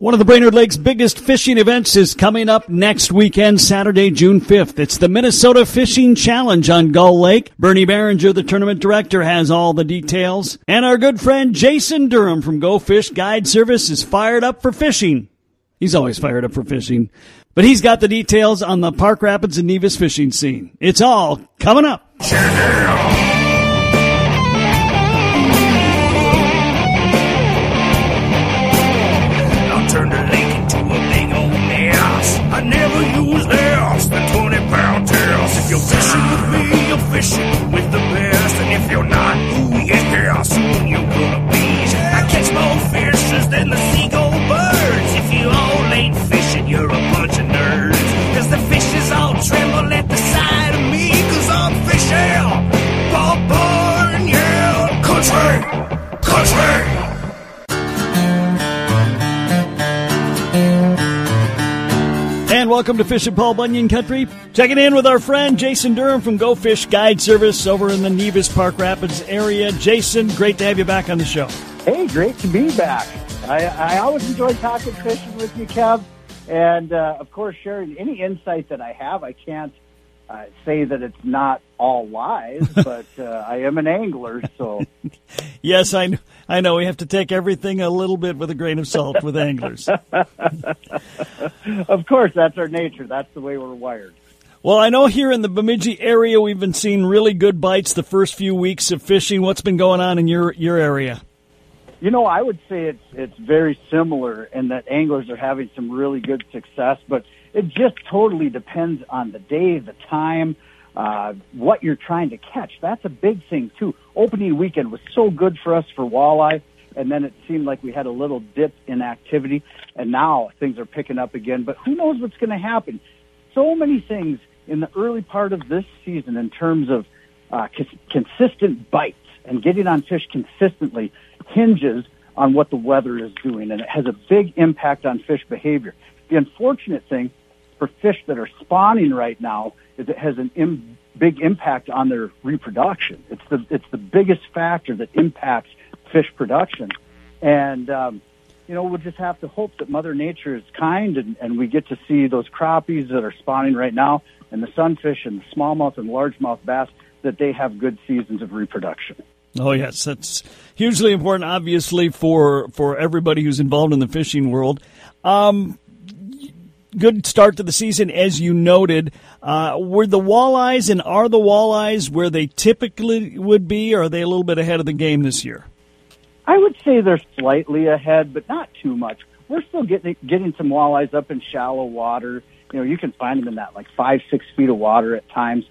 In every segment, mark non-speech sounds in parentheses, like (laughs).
One of the Brainerd Lake's biggest fishing events is coming up next weekend, Saturday, June 5th. It's the Minnesota Fishing Challenge on Gull Lake. Bernie Barringer, the tournament director, has all the details. And our good friend Jason Durham from Go Fish Guide Service is fired up for fishing. He's always fired up for fishing. But he's got the details on the Park Rapids and Nevis fishing scene. It's all coming up. You're fishing with me, you're fishing with the And welcome to Fishing Paul Bunyan Country. Checking in with our friend Jason Durham from Go Fish Guide Service over in the Nevis Park Rapids area. Jason, great to have you back on the show. Hey, great to be back. I, I always enjoy talking fishing with you, Kev, and uh, of course sharing any insight that I have. I can't uh, say that it's not all lies, (laughs) but uh, I am an angler, so Yes, I, kn- I know we have to take everything a little bit with a grain of salt with anglers. of course that's our nature. That's the way we're wired. Well, I know here in the Bemidji area we've been seeing really good bites the first few weeks of fishing. What's been going on in your, your area? You know, I would say it's it's very similar in that anglers are having some really good success, but it just totally depends on the day, the time, uh, what you're trying to catch. That's a big thing too. Opening weekend was so good for us for walleye, and then it seemed like we had a little dip in activity, and now things are picking up again. But who knows what's going to happen? So many things in the early part of this season in terms of uh, cons- consistent bites and getting on fish consistently hinges on what the weather is doing, and it has a big impact on fish behavior. The unfortunate thing for fish that are spawning right now is it has an Im- big impact on their reproduction. It's the it's the biggest factor that impacts fish production, and um, you know we'll just have to hope that Mother Nature is kind and, and we get to see those crappies that are spawning right now, and the sunfish and the smallmouth and largemouth bass that they have good seasons of reproduction. Oh yes, that's hugely important, obviously for for everybody who's involved in the fishing world. Um, good start to the season, as you noted. Uh, were the walleyes and are the walleyes where they typically would be, or are they a little bit ahead of the game this year? I would say they're slightly ahead, but not too much. We're still getting getting some walleyes up in shallow water. You know, you can find them in that like five, six feet of water at times.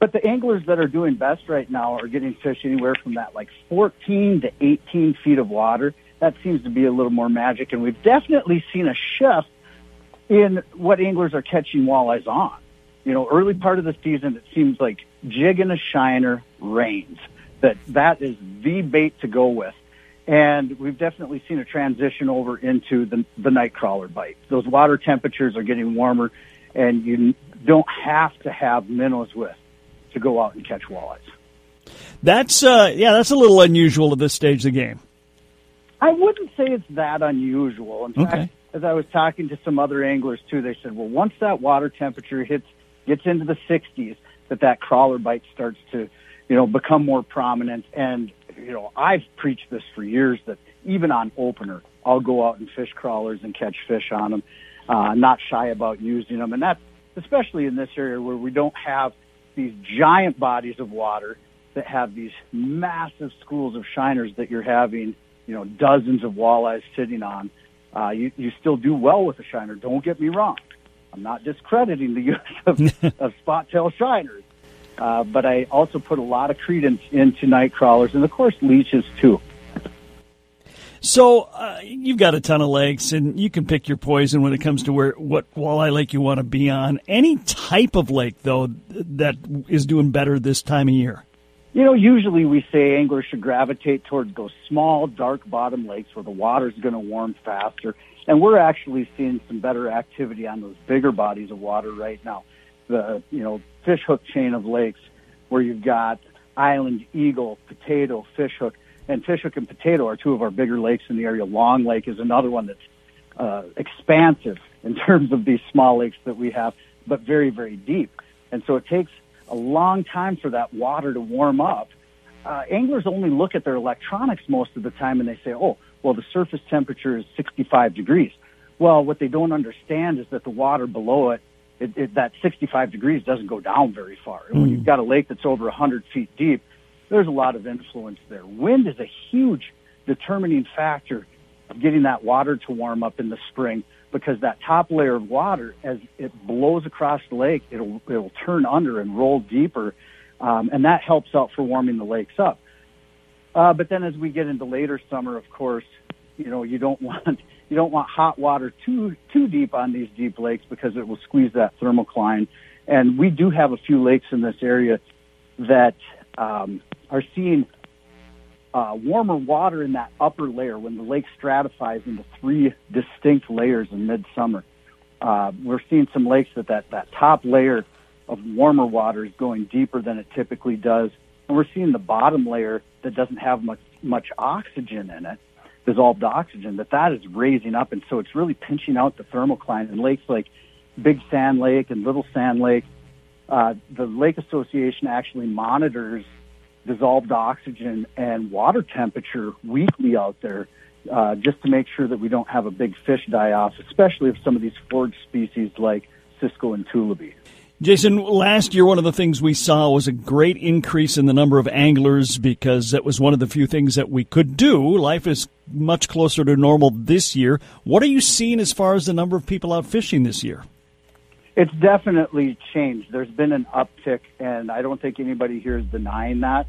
But the anglers that are doing best right now are getting fish anywhere from that like 14 to 18 feet of water. That seems to be a little more magic, and we've definitely seen a shift in what anglers are catching walleyes on. You know, early part of the season, it seems like jig and a shiner reigns. That that is the bait to go with. And we've definitely seen a transition over into the, the night crawler bite. Those water temperatures are getting warmer, and you don't have to have minnows with to go out and catch walleyes. That's uh, yeah, that's a little unusual at this stage of the game. I wouldn't say it's that unusual. In Okay. fact, as I was talking to some other anglers too, they said, well, once that water temperature hits gets into the 60s, that that crawler bite starts to, you know, become more prominent. And you know, I've preached this for years that even on opener, I'll go out and fish crawlers and catch fish on them. Uh, not shy about using them, and that's especially in this area where we don't have these giant bodies of water that have these massive schools of shiners that you're having, you know, dozens of walleyes sitting on. Uh, you, you still do well with a shiner. Don't get me wrong. I'm not discrediting the (laughs) use of, of spot tail shiners. Uh, but I also put a lot of credence into night crawlers and, of course, leeches too. So uh, you've got a ton of lakes, and you can pick your poison when it comes to where what walleye lake you want to be on. Any type of lake, though, that is doing better this time of year. You know, usually we say anglers should gravitate towards those small, dark bottom lakes where the water's going to warm faster. And we're actually seeing some better activity on those bigger bodies of water right now. The, you know, fish hook chain of lakes where you've got Island, Eagle, Potato, Fish Hook. And Fish Hook and Potato are two of our bigger lakes in the area. Long Lake is another one that's uh, expansive in (laughs) terms of these small lakes that we have, but very, very deep. And so it takes a long time for that water to warm up. Uh, anglers only look at their electronics most of the time and they say, oh, well, the surface temperature is 65 degrees. Well, what they don't understand is that the water below it, it, it that 65 degrees doesn't go down very far. And when you've got a lake that's over 100 feet deep, there's a lot of influence there. Wind is a huge determining factor of getting that water to warm up in the spring because that top layer of water, as it blows across the lake, it'll it'll turn under and roll deeper, um, and that helps out for warming the lakes up. Uh, but then as we get into later summer, of course, you know you don't (laughs) want you don't want hot water too too deep on these deep lakes because it will squeeze that thermocline. And we do have a few lakes in this area that um, are seeing uh, warmer water in that upper layer when the lake stratifies into three distinct layers in midsummer. Uh, we're seeing some lakes that, that that top layer of warmer water is going deeper than it typically does, and we're seeing the bottom layer that doesn't have much much oxygen in it, dissolved oxygen, that that is raising up, and so it's really pinching out the thermocline in lakes like Big Sand Lake and Little Sand Lake. Uh, the Lake Association actually monitors dissolved oxygen and water temperature weekly out there uh, just to make sure that we don't have a big fish die off, especially if some of these forage species like Cisco and Tullibee. Jason, last year one of the things we saw was a great increase in the number of anglers because that was one of the few things that we could do. Life is much closer to normal this year. What are you seeing as far as the number of people out fishing this year? It's definitely changed. There's been an uptick, and I don't think anybody here is denying that.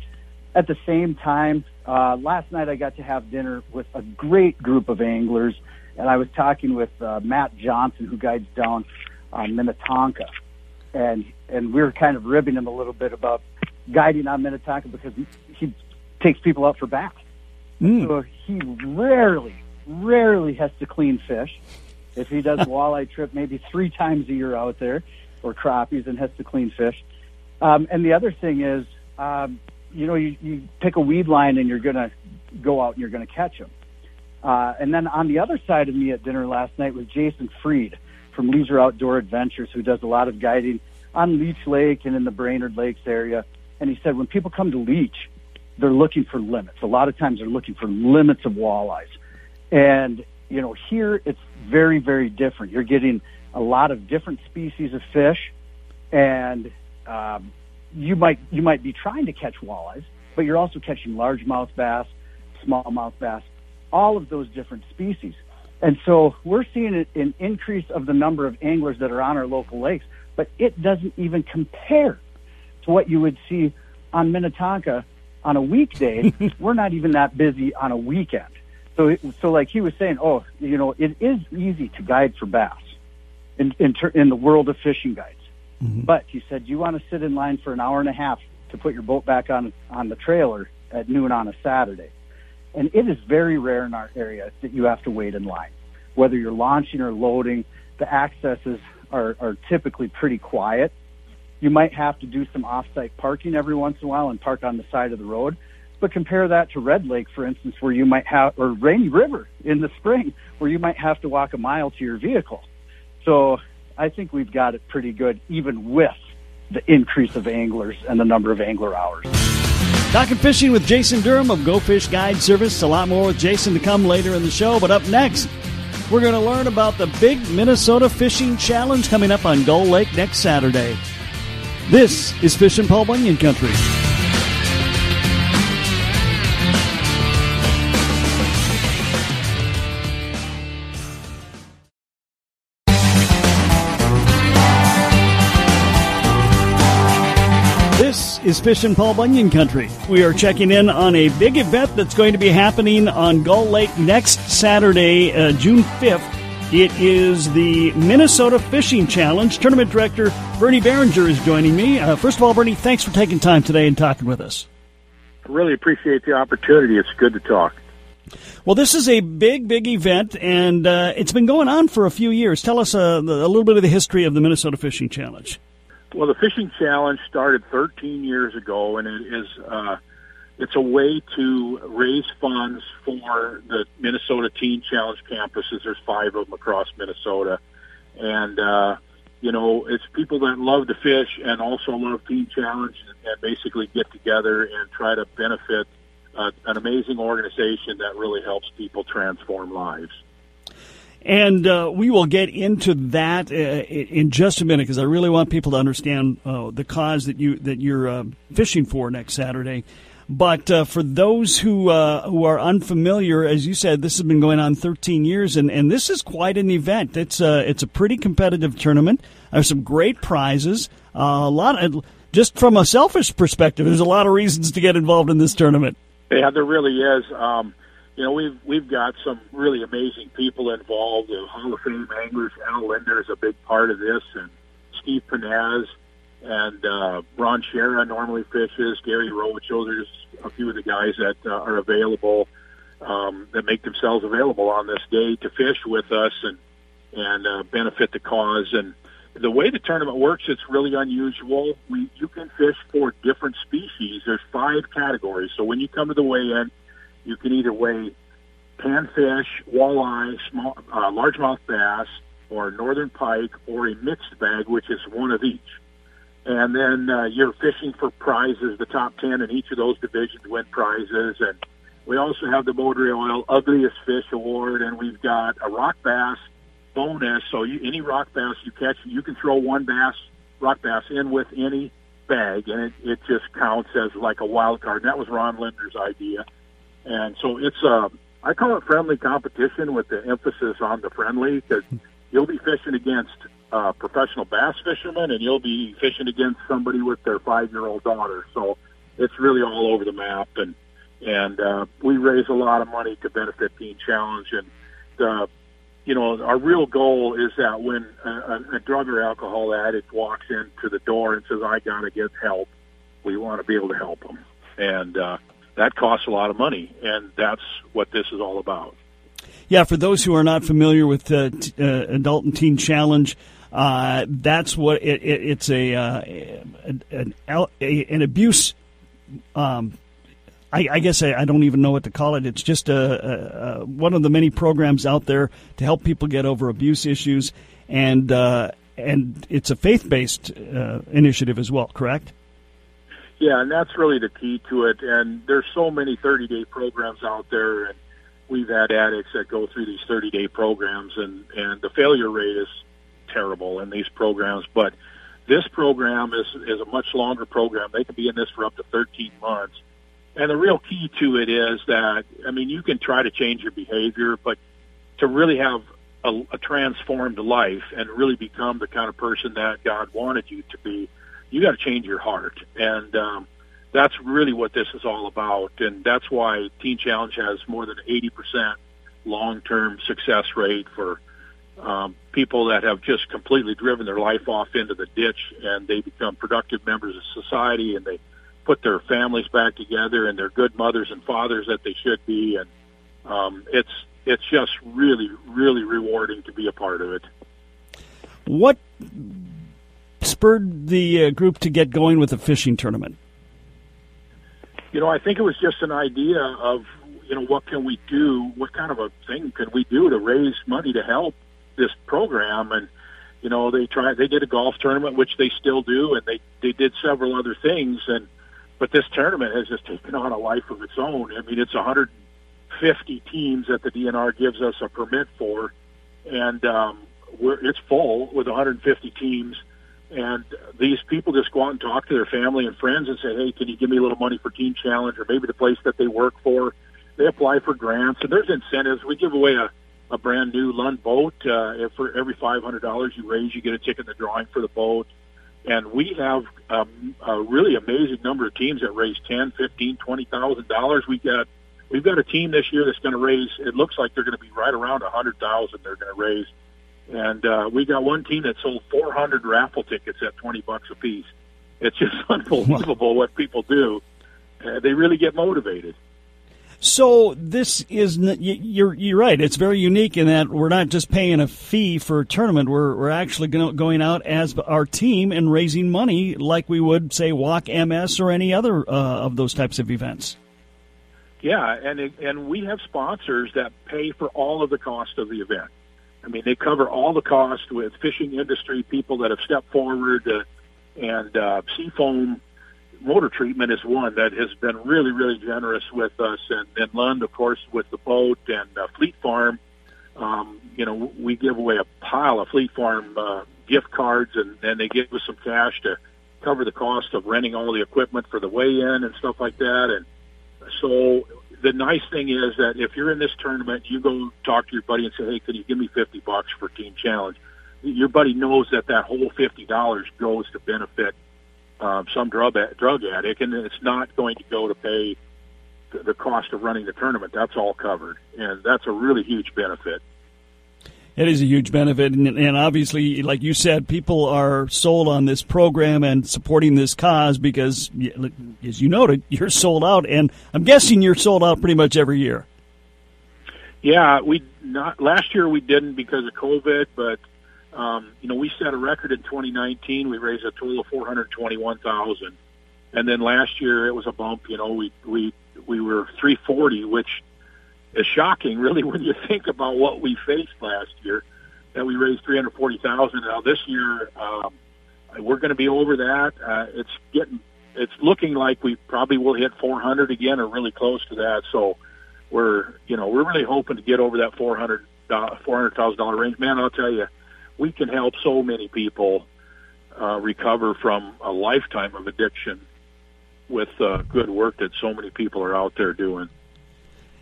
At the same time, uh, last night I got to have dinner with a great group of anglers, and I was talking with uh, Matt Johnson, who guides down on Minnetonka, and and we were kind of ribbing him a little bit about guiding on Minnetonka because he, he takes people out for bass. Mm. So he rarely, rarely has to clean fish if he does (laughs) walleye trip maybe three times a year out there, or crappies and has to clean fish. Um, and the other thing is, um, you know, you, you pick a weed line and you're going to go out and you're going to catch them. Uh, and then on the other side of me at dinner last night was Jason Freed from Leisure Outdoor Adventures, who does a lot of guiding on Leech Lake and in the Brainerd Lakes area. And he said when people come to Leech, they're looking for limits. A lot of times they're looking for limits of walleyes. And you know, here it's very, very different. You're getting a lot of different species of fish, and um, you might you might be trying to catch walleyes, but you're also catching largemouth bass, smallmouth bass, all of those different species. And so we're seeing an increase of the number of anglers that are on our local lakes, but it doesn't even compare to what you would see on Minnetonka on a weekday. (laughs) we're not even that busy on a weekend. So, so like he was saying, oh, you know, it is easy to guide for bass in in, ter- in the world of fishing guides. Mm-hmm. But he said you want to sit in line for an hour and a half to put your boat back on on the trailer at noon on a Saturday, and it is very rare in our area that you have to wait in line. Whether you're launching or loading, the accesses are, are typically pretty quiet. You might have to do some off-site parking every once in a while and park on the side of the road but compare that to Red Lake, for instance, where you might have, or Rainy River in the spring, where you might have to walk a mile to your vehicle. So I think we've got it pretty good, even with the increase of anglers and the number of angler hours. Talking fishing with Jason Durham of Go Fish Guide Service. A lot more with Jason to come later in the show. But up next, we're going to learn about the big Minnesota Fishing Challenge coming up on Gull Lake next Saturday. This is Fishing Paul Bunyan Country. Is Fishing Paul Bunyan Country. We are checking in on a big event that's going to be happening on Gull Lake next Saturday, uh, June 5th. It is the Minnesota Fishing Challenge. Tournament Director Bernie Barringer is joining me. Uh, first of all, Bernie, thanks for taking time today and talking with us. I really appreciate the opportunity. It's good to talk. Well, this is a big, big event, and uh, it's been going on for a few years. Tell us uh, a little bit of the history of the Minnesota Fishing Challenge. Well, the fishing challenge started 13 years ago, and it is uh, it's a way to raise funds for the Minnesota Teen Challenge campuses. There's five of them across Minnesota, and uh, you know it's people that love to fish and also love Teen Challenge, and basically get together and try to benefit uh, an amazing organization that really helps people transform lives. And uh, we will get into that uh, in just a minute because I really want people to understand uh, the cause that you that you're uh, fishing for next Saturday. But uh, for those who uh, who are unfamiliar, as you said, this has been going on 13 years, and, and this is quite an event. It's a it's a pretty competitive tournament. There's some great prizes. a lot of, just from a selfish perspective, there's a lot of reasons to get involved in this tournament. Yeah, there really is. Um, you know, we've we've got some really amazing people involved. The Hall of Fame anglers, Al Lindner is a big part of this, and Steve Pennaz and uh, Ron Schara normally fishes. Gary Roacho, there's a few of the guys that uh, are available um, that make themselves available on this day to fish with us and and uh, benefit the cause. And the way the tournament works, it's really unusual. We you can fish for different species. There's five categories. So when you come to the weigh-in you can either weigh panfish, walleye, small, uh, largemouth bass, or northern pike, or a mixed bag, which is one of each. And then uh, you're fishing for prizes. The top 10 in each of those divisions win prizes. And we also have the Motor Oil Ugliest Fish Award, and we've got a rock bass bonus. So you, any rock bass you catch, you can throw one bass, rock bass in with any bag, and it, it just counts as like a wild card. And that was Ron Lindner's idea. And so it's a, uh, I call it friendly competition with the emphasis on the friendly because you'll be fishing against uh, professional bass fishermen and you'll be fishing against somebody with their five year old daughter. So it's really all over the map. And, and, uh, we raise a lot of money to benefit Teen Challenge. And, uh, you know, our real goal is that when a, a drug or alcohol addict walks into the door and says, I got to get help, we want to be able to help them. And, uh, that costs a lot of money, and that's what this is all about. Yeah, for those who are not familiar with uh, t- uh, Adult and Teen Challenge, uh, that's what it, it, it's a, uh, an, a, an abuse. Um, I, I, guess I, I, don't even know what to call it. It's just a, a, one of the many programs out there to help people get over abuse issues, and uh, and it's a faith based uh, initiative as well. Correct? Yeah, and that's really the key to it. And there's so many 30 day programs out there, and we've had addicts that go through these 30 day programs, and and the failure rate is terrible in these programs. But this program is is a much longer program. They can be in this for up to 13 months. And the real key to it is that I mean you can try to change your behavior, but to really have a, a transformed life and really become the kind of person that God wanted you to be you got to change your heart, and um, that's really what this is all about. And that's why Teen Challenge has more than 80% long-term success rate for um, people that have just completely driven their life off into the ditch, and they become productive members of society, and they put their families back together, and they're good mothers and fathers that they should be, and um, it's it's just really, really rewarding to be a part of it. What spurred the uh, group to get going with a fishing tournament? You know, I think it was just an idea of, you know, what can we do? What kind of a thing can we do to raise money to help this program? And, you know, they tried, they did a golf tournament, which they still do, and they, they did several other things. And, but this tournament has just taken on a life of its own. I mean, it's 150 teams that the DNR gives us a permit for, and um, we're, it's full with 150 teams and these people just go out and talk to their family and friends and say, hey, can you give me a little money for Teen Challenge or maybe the place that they work for? They apply for grants and there's incentives. We give away a, a brand new Lund boat. Uh, for every $500 you raise, you get a ticket in the drawing for the boat. And we have um, a really amazing number of teams that raise ten, fifteen, twenty thousand dollars. We got we've got a team this year that's going to raise. It looks like they're going to be right around a hundred thousand. They're going to raise and uh, we got one team that sold 400 raffle tickets at 20 bucks a piece. It's just (laughs) unbelievable what people do. Uh, they really get motivated. So this is you're you're right. It's very unique in that we're not just paying a fee for a tournament. We're we're actually going out as our team and raising money like we would say Walk MS or any other uh, of those types of events. Yeah, and it, and we have sponsors that pay for all of the cost of the event. I mean, they cover all the cost with fishing industry people that have stepped forward, uh, and uh, Seafoam Motor Treatment is one that has been really, really generous with us, and, and Lund, of course, with the boat and uh, Fleet Farm. Um, you know, we give away a pile of Fleet Farm uh, gift cards, and then they give us some cash to cover the cost of renting all the equipment for the weigh-in and stuff like that, and so the nice thing is that if you're in this tournament, you go talk to your buddy and say, "Hey, can you give me fifty bucks for Teen Challenge?" Your buddy knows that that whole fifty dollars goes to benefit uh, some drug drug addict, and it's not going to go to pay the cost of running the tournament. That's all covered, and that's a really huge benefit. It is a huge benefit, and, and, obviously, like you said, people are sold on this program and supporting this cause because, as you noted, (laughs) you're sold out, and I'm guessing you're sold out pretty much every year. Yeah, we not last year we didn't because of COVID, but um, you know we set a record in 2019. We raised a total of 421,000, and then last year it was a bump. You know, we we we were 340, which is shocking, really, when you think about what we faced last year. That we raised three hundred forty thousand. Now this year, um, we're going to be over that. Uh, it's getting, it's looking like we probably will hit four hundred again, or really close to that. So we're, you know, we're really hoping to get over that four hundred four hundred thousand dollar range. Man, I'll tell you, we can help so many people uh, recover from a lifetime of addiction with uh, good work that so many people are out there doing.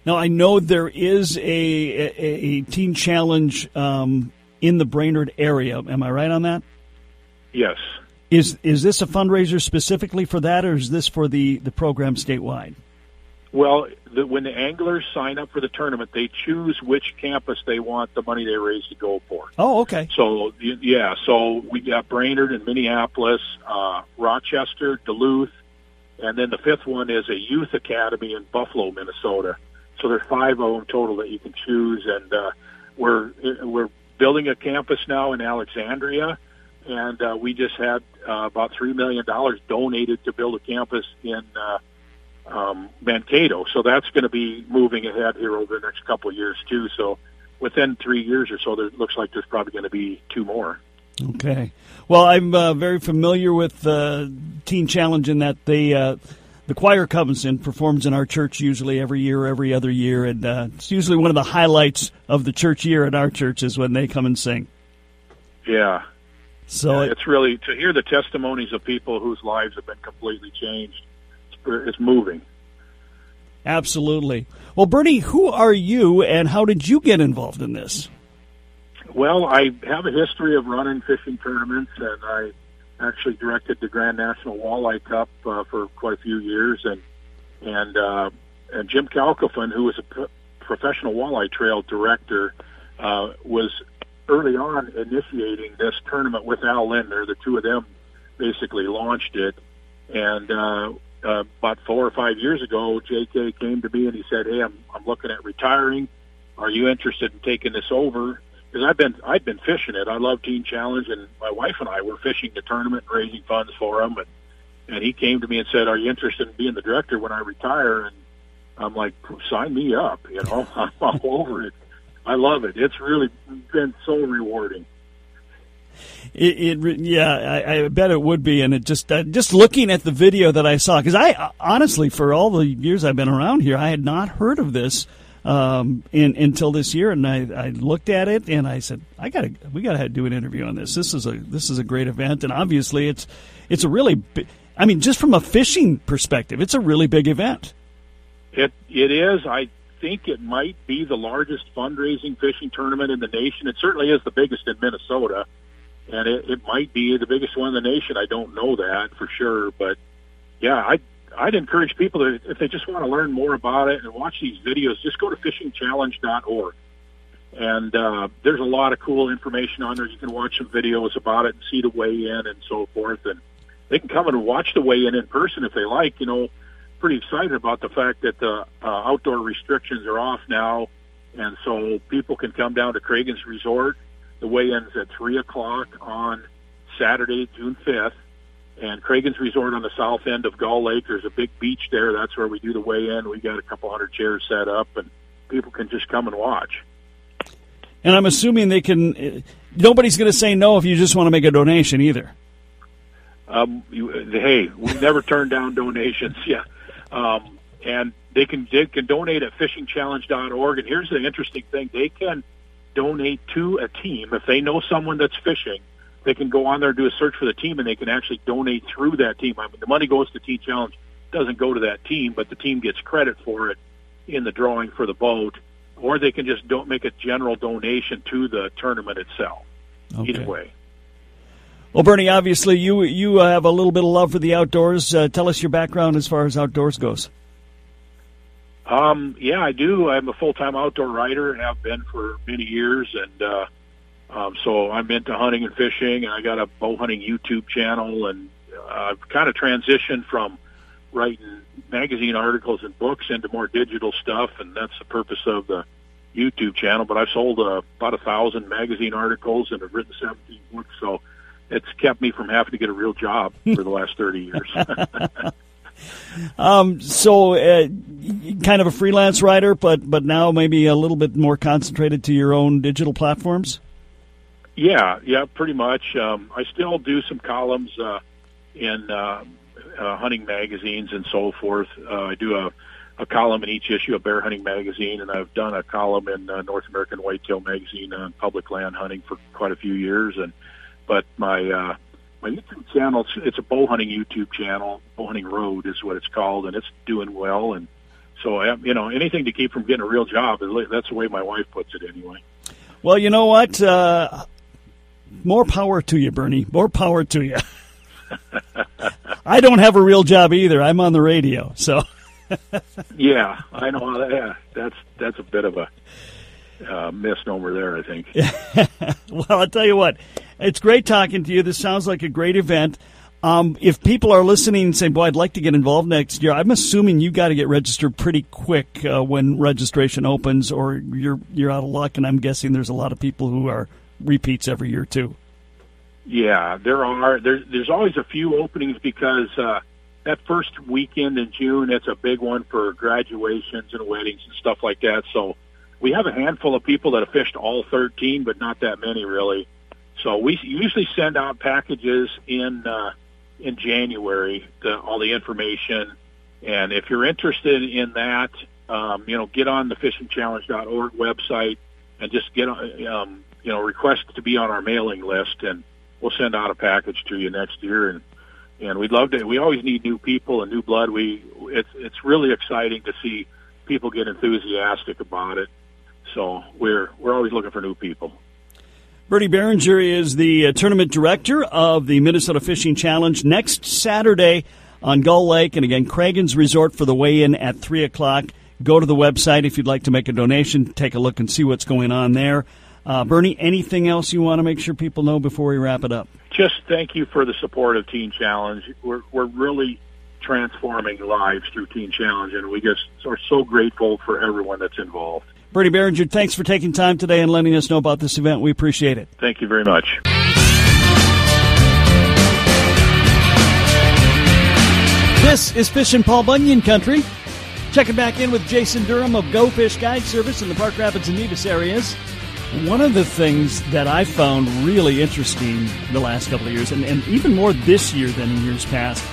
Now I know there is a a, a teen challenge um, in the Brainerd area. Am I right on that? Yes. Is is this a fundraiser specifically for that, or is this for the the program statewide? Well, the, when the anglers sign up for the tournament, they choose which campus they want the money they raise to go for. Oh, okay. So yeah, so we got Brainerd and Minneapolis, uh, Rochester, Duluth, and then the fifth one is a youth academy in Buffalo, Minnesota. So there's five of them total that you can choose, and uh, we're we're building a campus now in Alexandria, and uh, we just had uh, about three million dollars donated to build a campus in uh, um, Mankato. So that's going to be moving ahead here over the next couple of years too. So within three years or so, there looks like there's probably going to be two more. Okay. Well, I'm uh, very familiar with uh, Teen Challenge in that they uh, the choir comes and performs in our church usually every year, every other year, and uh, it's usually one of the highlights of the church year at our church is when they come and sing. Yeah. So yeah, it's really to hear the testimonies of people whose lives have been completely changed. It's, it's moving. Absolutely. Well, Bernie, who are you, and how did you get involved in this? Well, I have a history of running fishing tournaments, and I actually directed the Grand National Walleye Cup uh, for quite a few years, and and uh, and Jim Kalkofen, who was a p- professional walleye trail director, uh, was early on initiating this tournament with Al Lindner. The two of them basically launched it, and uh, uh, about four or five years ago, J.K. came to me and he said, "Hey, I'm I'm looking at retiring. Are you interested in taking this over?" Because I've been I've been fishing it. I love Teen Challenge, and my wife and I were fishing the tournament, raising funds for them. And and he came to me and said, "Are you interested in being the director when I retire?" And I'm like, "Sign me up!" You know, (laughs) I'm all over it. I love it. It's really been so rewarding. It, it, yeah, I, I, bet it would be, and it just uh, just looking at the video that I saw, because I honestly, for all the years I've been around here, I had not heard of this um, in, until this year, and I, I looked at it and I said, I got to we got to do an interview on this. This is a this is a great event, and obviously it's it's a really, I mean, just from a fishing perspective, it's a really big event. It it is. I think it might be the largest fundraising fishing tournament in the nation. It certainly is the biggest in Minnesota, and it, it might be the biggest one in the nation. I don't know that for sure, but yeah, I I'd encourage people to, if they just want to learn more about it and watch these videos, just go to fishingchallenge.org. And uh, there's a lot of cool information on there. You can watch some videos about it and see the weigh in and so forth. And they can come and watch the weigh in in person if they like. You know, pretty excited about the fact that the uh, outdoor restrictions are off now. And so people can come down to Cragun's Resort. The weigh in's at 3 o'clock on Saturday, June 5th And Cragun's Resort on the south end of Gull Lake. There's a big beach there. That's where we do the weigh-in. We got a couple hundred chairs set up, and people can just come and watch. And I'm assuming they can. Nobody's going to say no if you just want to make a donation either. Um, you, hey, we never turn down donations. (laughs) Yeah, um, and they can they can donate at fishingchallenge.org. And here's the interesting thing: they can donate to a team if they know someone that's fishing. They can go on there and do a search for the team, and they can actually donate through that team. I mean, the money goes to Teen Challenge, doesn't go to that team, but the team gets credit for it in the drawing for the boat. Or they can just don't make a general donation to the tournament itself. Okay. Either way. Well, Bernie, obviously you you have a little bit of love for the outdoors. Uh, tell us your background as far as outdoors goes. Um, yeah, I do. I'm a full time outdoor writer and have been for many years, and uh, um, so I'm into hunting and fishing. And I got a bow hunting YouTube channel, and I've kind of transitioned from writing magazine articles and books into more digital stuff, and that's the purpose of the YouTube channel. But I've sold uh, about a thousand magazine articles and have written 17 books, so it's kept me from having to get a real job for the last 30 years. (laughs) um, so, uh, kind of a freelance writer, but but now maybe a little bit more concentrated to your own digital platforms. Yeah, yeah, pretty much. Um, I still do some columns uh, in uh, uh, hunting magazines and so forth. Uh, I do a, a column in each issue of Bear Hunting Magazine, and I've done a column in uh, North American Whitetail Magazine on public land hunting for quite a few years. And but my uh, my YouTube channel, it's, a bow hunting YouTube channel. Bow hunting road is what it's called, and it's doing well. And so, you know, anything to keep from getting a real job. That's the way my wife puts it, anyway. Well, you know what? Uh, more power to you, Bernie. More power to you. (laughs) I don't have a real job either. I'm on the radio, so. (laughs) yeah, I know. Yeah, that's that's a bit of a uh, misnomer there. I think. (laughs) well, I'll tell you what. It's great talking to you. This sounds like a great event. Um, if people are listening and saying, "Boy, I'd like to get involved next year," I'm assuming you got to get registered pretty quick uh, when registration opens, or you're you're out of luck. And I'm guessing there's a lot of people who are repeats every year too. Yeah, there are. There's there's always a few openings because uh, that first weekend in June, it's a big one for graduations and weddings and stuff like that. So we have a handful of people that have fished all 13, but not that many really. So we usually send out packages in uh, in January, the, all the information. And if you're interested in that, um, you know, get on the fishingchallenge.org website and just get um, you know request to be on our mailing list and we'll send out a package to you next year, and and we'd love to. We always need new people and new blood. We it's it's really exciting to see people get enthusiastic about it. So we're we're always looking for new people. Bernie Barringer is the uh, tournament director of the Minnesota Fishing Challenge next Saturday on Gull Lake, and again, Cragun's Resort for the weigh-in at three o'clock. Go to the website if you'd like to make a donation. Take a look and see what's going on there. Uh, Bernie, anything else you want to make sure people know before we wrap it up? Just thank you for the support of Teen Challenge. We're, we're really transforming lives through Teen Challenge, and we just are so grateful for everyone that's involved. Bernie Barringer, thanks for taking time today and letting us know about this event. We appreciate it. Thank you very much. This is Fishing Paul Bunyan Country. Checking back in with Jason Durham of Go Fish Guide Service in the Park Rapids and Nevis areas. One of the things that I found really interesting the last couple of years, and, and even more this year than in years past,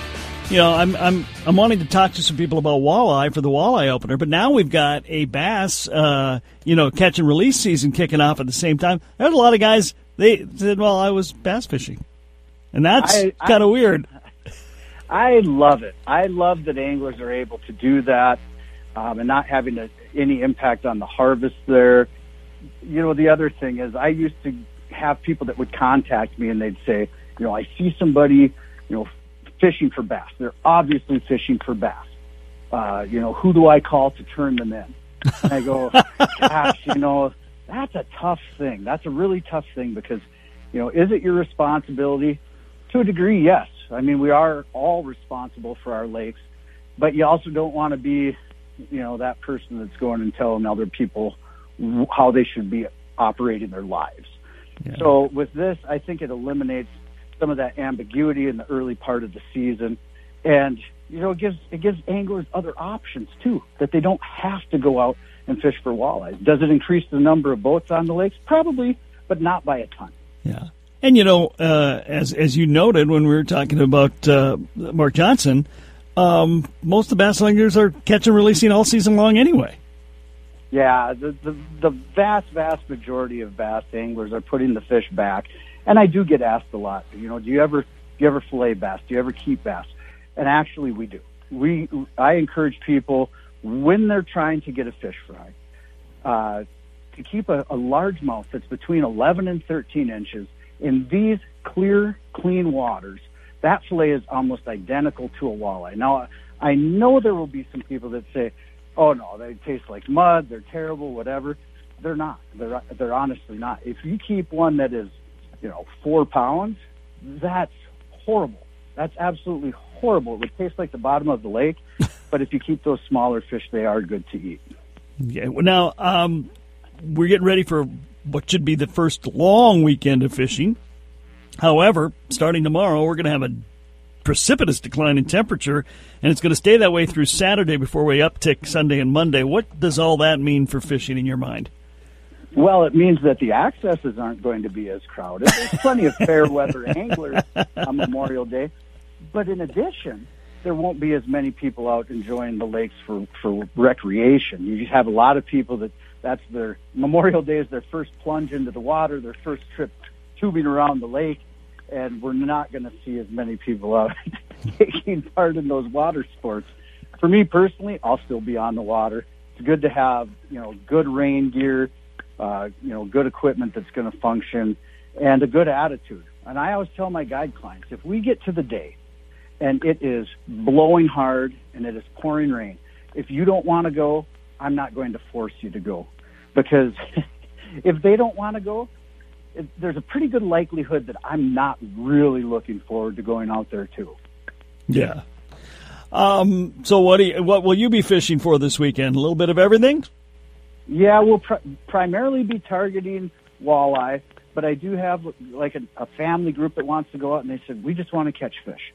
you know, I'm I'm I'm wanting to talk to some people about walleye for the walleye opener, but now we've got a bass, uh, you know, catch and release season kicking off at the same time. There's a lot of guys they said, "Well, I was bass fishing," and that's kind of weird. I love it. I love that anglers are able to do that um, and not having a, any impact on the harvest there you know, the other thing is I used to have people that would contact me and they'd say, you know, I see somebody, you know, fishing for bass. They're obviously fishing for bass. Uh, you know, who do I call to turn them in? And I go, (laughs) gosh, you know, that's a tough thing. That's a really tough thing because, you know, is it your responsibility? To a degree, yes. I mean, we are all responsible for our lakes, but you also don't want to be, you know, that person that's going and telling other people, how they should be operating their lives. Yeah. So with this, I think it eliminates some of that ambiguity in the early part of the season, and you know it gives it gives anglers other options too that they don't have to go out and fish for walleyes. Does it increase the number of boats on the lakes? Probably, but not by a ton. Yeah. And you know, uh, as as you noted when we were talking about uh, Mark Johnson, um, most of the bass anglers are catch and releasing all season long anyway. Yeah, the, the the vast vast majority of bass anglers are putting the fish back, and I do get asked a lot. You know, do you ever do you ever fillet bass? Do you ever keep bass? And actually, we do. We I encourage people when they're trying to get a fish fry uh, to keep a, a largemouth that's between 11 and 13 inches in these clear, clean waters. That fillet is almost identical to a walleye. Now, I know there will be some people that say, "Oh no, they taste like mud. They're terrible, whatever." They're not. They're they're honestly not. If you keep one that is, you know, four pounds, that's horrible. That's absolutely horrible. It would taste like the bottom of the lake. (laughs) but if you keep those smaller fish, they are good to eat. Yeah. Well, now um, we're getting ready for what should be the first long weekend of fishing. However, starting tomorrow, we're going to have a precipitous decline in temperature, and it's going to stay that way through Saturday before we uptick Sunday and Monday. What does all that mean for fishing in your mind? Well, it means that the accesses aren't going to be as crowded. There's plenty of fair weather anglers on Memorial Day. But in addition, there won't be as many people out enjoying the lakes for, for recreation. You have a lot of people that that's their Memorial Day is their first plunge into the water, their first trip tubing around the lake, and we're not going to see as many people out (laughs) taking part in those water sports. For me personally, I'll still be on the water. It's good to have you know good rain gear, uh, you know good equipment that's going to function, and a good attitude. And I always tell my guide clients, if we get to the day and it is blowing hard and it is pouring rain, if you don't want to go, I'm not going to force you to go because (laughs) if they don't want to go, it, there's a pretty good likelihood that I'm not really looking forward to going out there too. Yeah. Um, so what do you, what will you be fishing for this weekend? A little bit of everything? Yeah, we'll pr- primarily be targeting walleye, but I do have like a, a family group that wants to go out, and they said we just want to catch fish.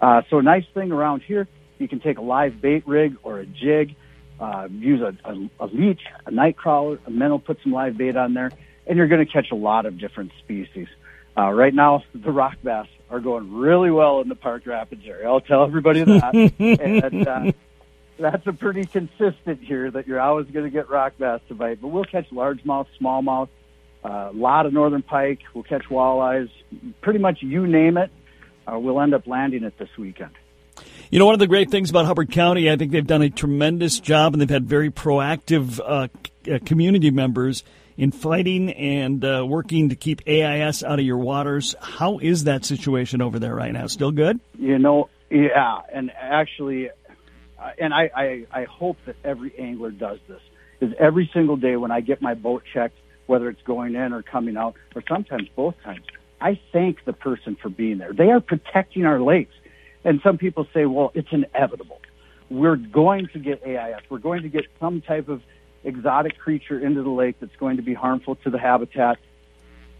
Uh, so a nice thing around here, you can take a live bait rig or a jig, uh, use a, a, a leech, a night crawler, a minnow, put some live bait on there, and you're going to catch a lot of different species. Uh, right now, the rock bass are going really well in the Park Rapids area. I'll tell everybody that. (laughs) and uh, that's a pretty consistent here that you're always going to get rock bass to bite. But we'll catch largemouth, smallmouth, a uh, lot of northern pike. We'll catch walleyes. Pretty much you name it, uh, we'll end up landing it this weekend. You know, one of the great things about Hubbard County, I think they've done a tremendous job, and they've had very proactive uh, uh, community members in fighting and uh, working to keep AIS out of your waters. How is that situation over there right now? Still good? You know, yeah, and actually, uh, and I, I, I hope that every angler does this. Is every single day when I get my boat checked, whether it's going in or coming out, or sometimes both times, I thank the person for being there. They are protecting our lakes. And some people say, well, it's inevitable. We're going to get AIS. We're going to get some type of exotic creature into the lake that's going to be harmful to the habitat.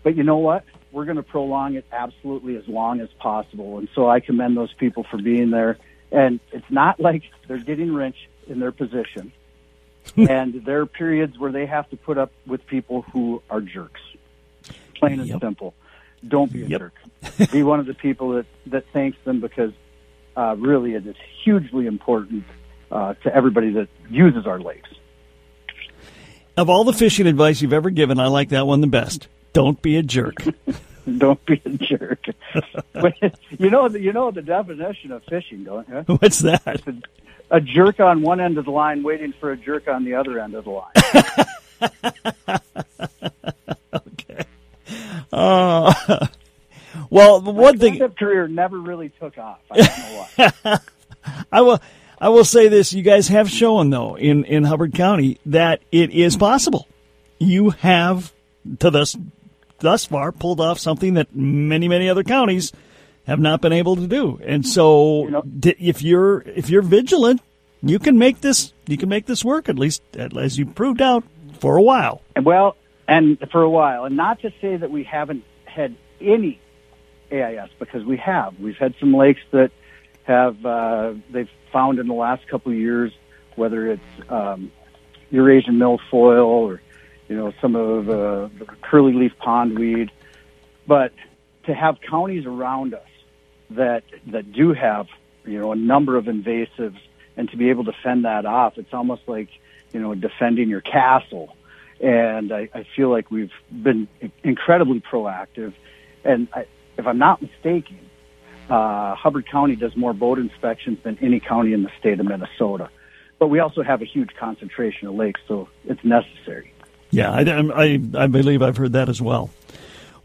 But you know what? We're going to prolong it absolutely as long as possible. And so I commend those people for being there. And it's not like they're getting rich in their position. (laughs) and there are periods where they have to put up with people who are jerks. Plain and Yep. simple. Don't be a Yep. jerk. be one of the people that, that thanks them because uh, really it is hugely important uh, to everybody that uses our lakes. Of all the fishing advice you've ever given, I like that one the best. Don't be a jerk. (laughs) Don't be a jerk. (laughs) You know, the, you know the definition of fishing, don't you? (laughs) What's that? A jerk on one end of the line, waiting for a jerk on the other end of the line. okay. Uh, well, one thing Stand-up career never really took off. I don't know why. I will I will say this: you guys have shown though in in Hubbard County that it is possible. You have to thus thus far pulled off something that many many other counties have not been able to do. And so, You know- if you're if you're vigilant, you can make this you can make this work at least as you proved out for a while. And well, and for a while, and not to say that we haven't had any AIS because we have. We've had some lakes that have uh, they've found in the last couple of years, whether it's um, Eurasian milfoil or you know some of uh, the curly leaf pondweed, but to have counties around us that that do have you know a number of invasives and to be able to fend that off, it's almost like you know defending your castle. And I, I feel like we've been incredibly proactive. And I, if I'm not mistaken, uh, Hubbard County does more boat inspections than any county in the state of Minnesota. But we also have a huge concentration of lakes, so it's necessary. Yeah, I, I, I believe I've heard that as well.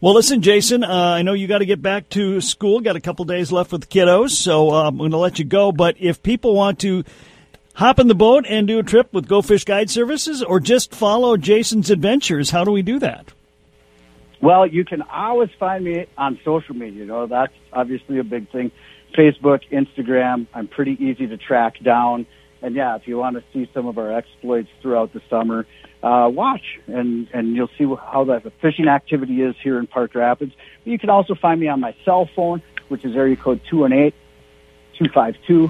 Well, listen, Jason, uh, I know you got to get back to school. Got a couple days left with kiddos, so uh, I'm going to let you go. But if people want to hop in the boat and do a trip with Go Fish Guide Services or just follow Jason's adventures, how do we do that? Well, you can always find me on social media. You know, that's obviously a big thing. Facebook, Instagram, I'm pretty easy to track down. And yeah, if you want to see some of our exploits throughout the summer, uh, watch and, and you'll see how the fishing activity is here in Park Rapids. But you can also find me on my cell phone, which is area code 218 252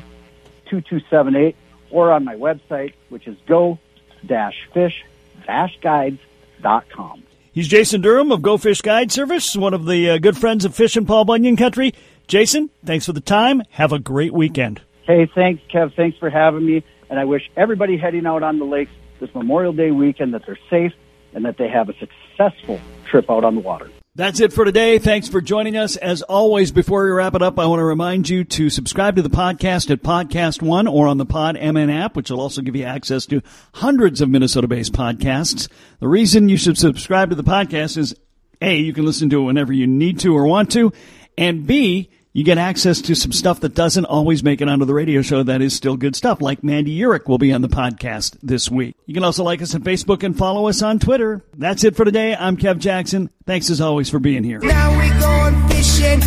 2278 or on my website, which is go-fish-guides.com. He's Jason Durham of Go Fish Guide Service, one of the uh, good friends of Fishing Paul Bunyan Country. Jason, thanks for the time. Have a great weekend. Hey, thanks, Kev. Thanks for having me. And I wish everybody heading out on the lakes this Memorial Day weekend that they're safe and that they have a successful trip out on the water. That's it for today. Thanks for joining us. As always, before we wrap it up, I want to remind you to subscribe to the podcast at Podcast One or on the Pod MN app, which will also give you access to hundreds of Minnesota-based podcasts. The reason you should subscribe to the podcast is A, you can listen to it whenever you need to or want to, and B, you get access to some stuff that doesn't always make it onto the radio show that is still good stuff, like Mandy Urick will be on the podcast this week. You can also like us on Facebook and follow us on Twitter. That's it for today. I'm Kev Jackson. Thanks as always for being here. Now we going fishing.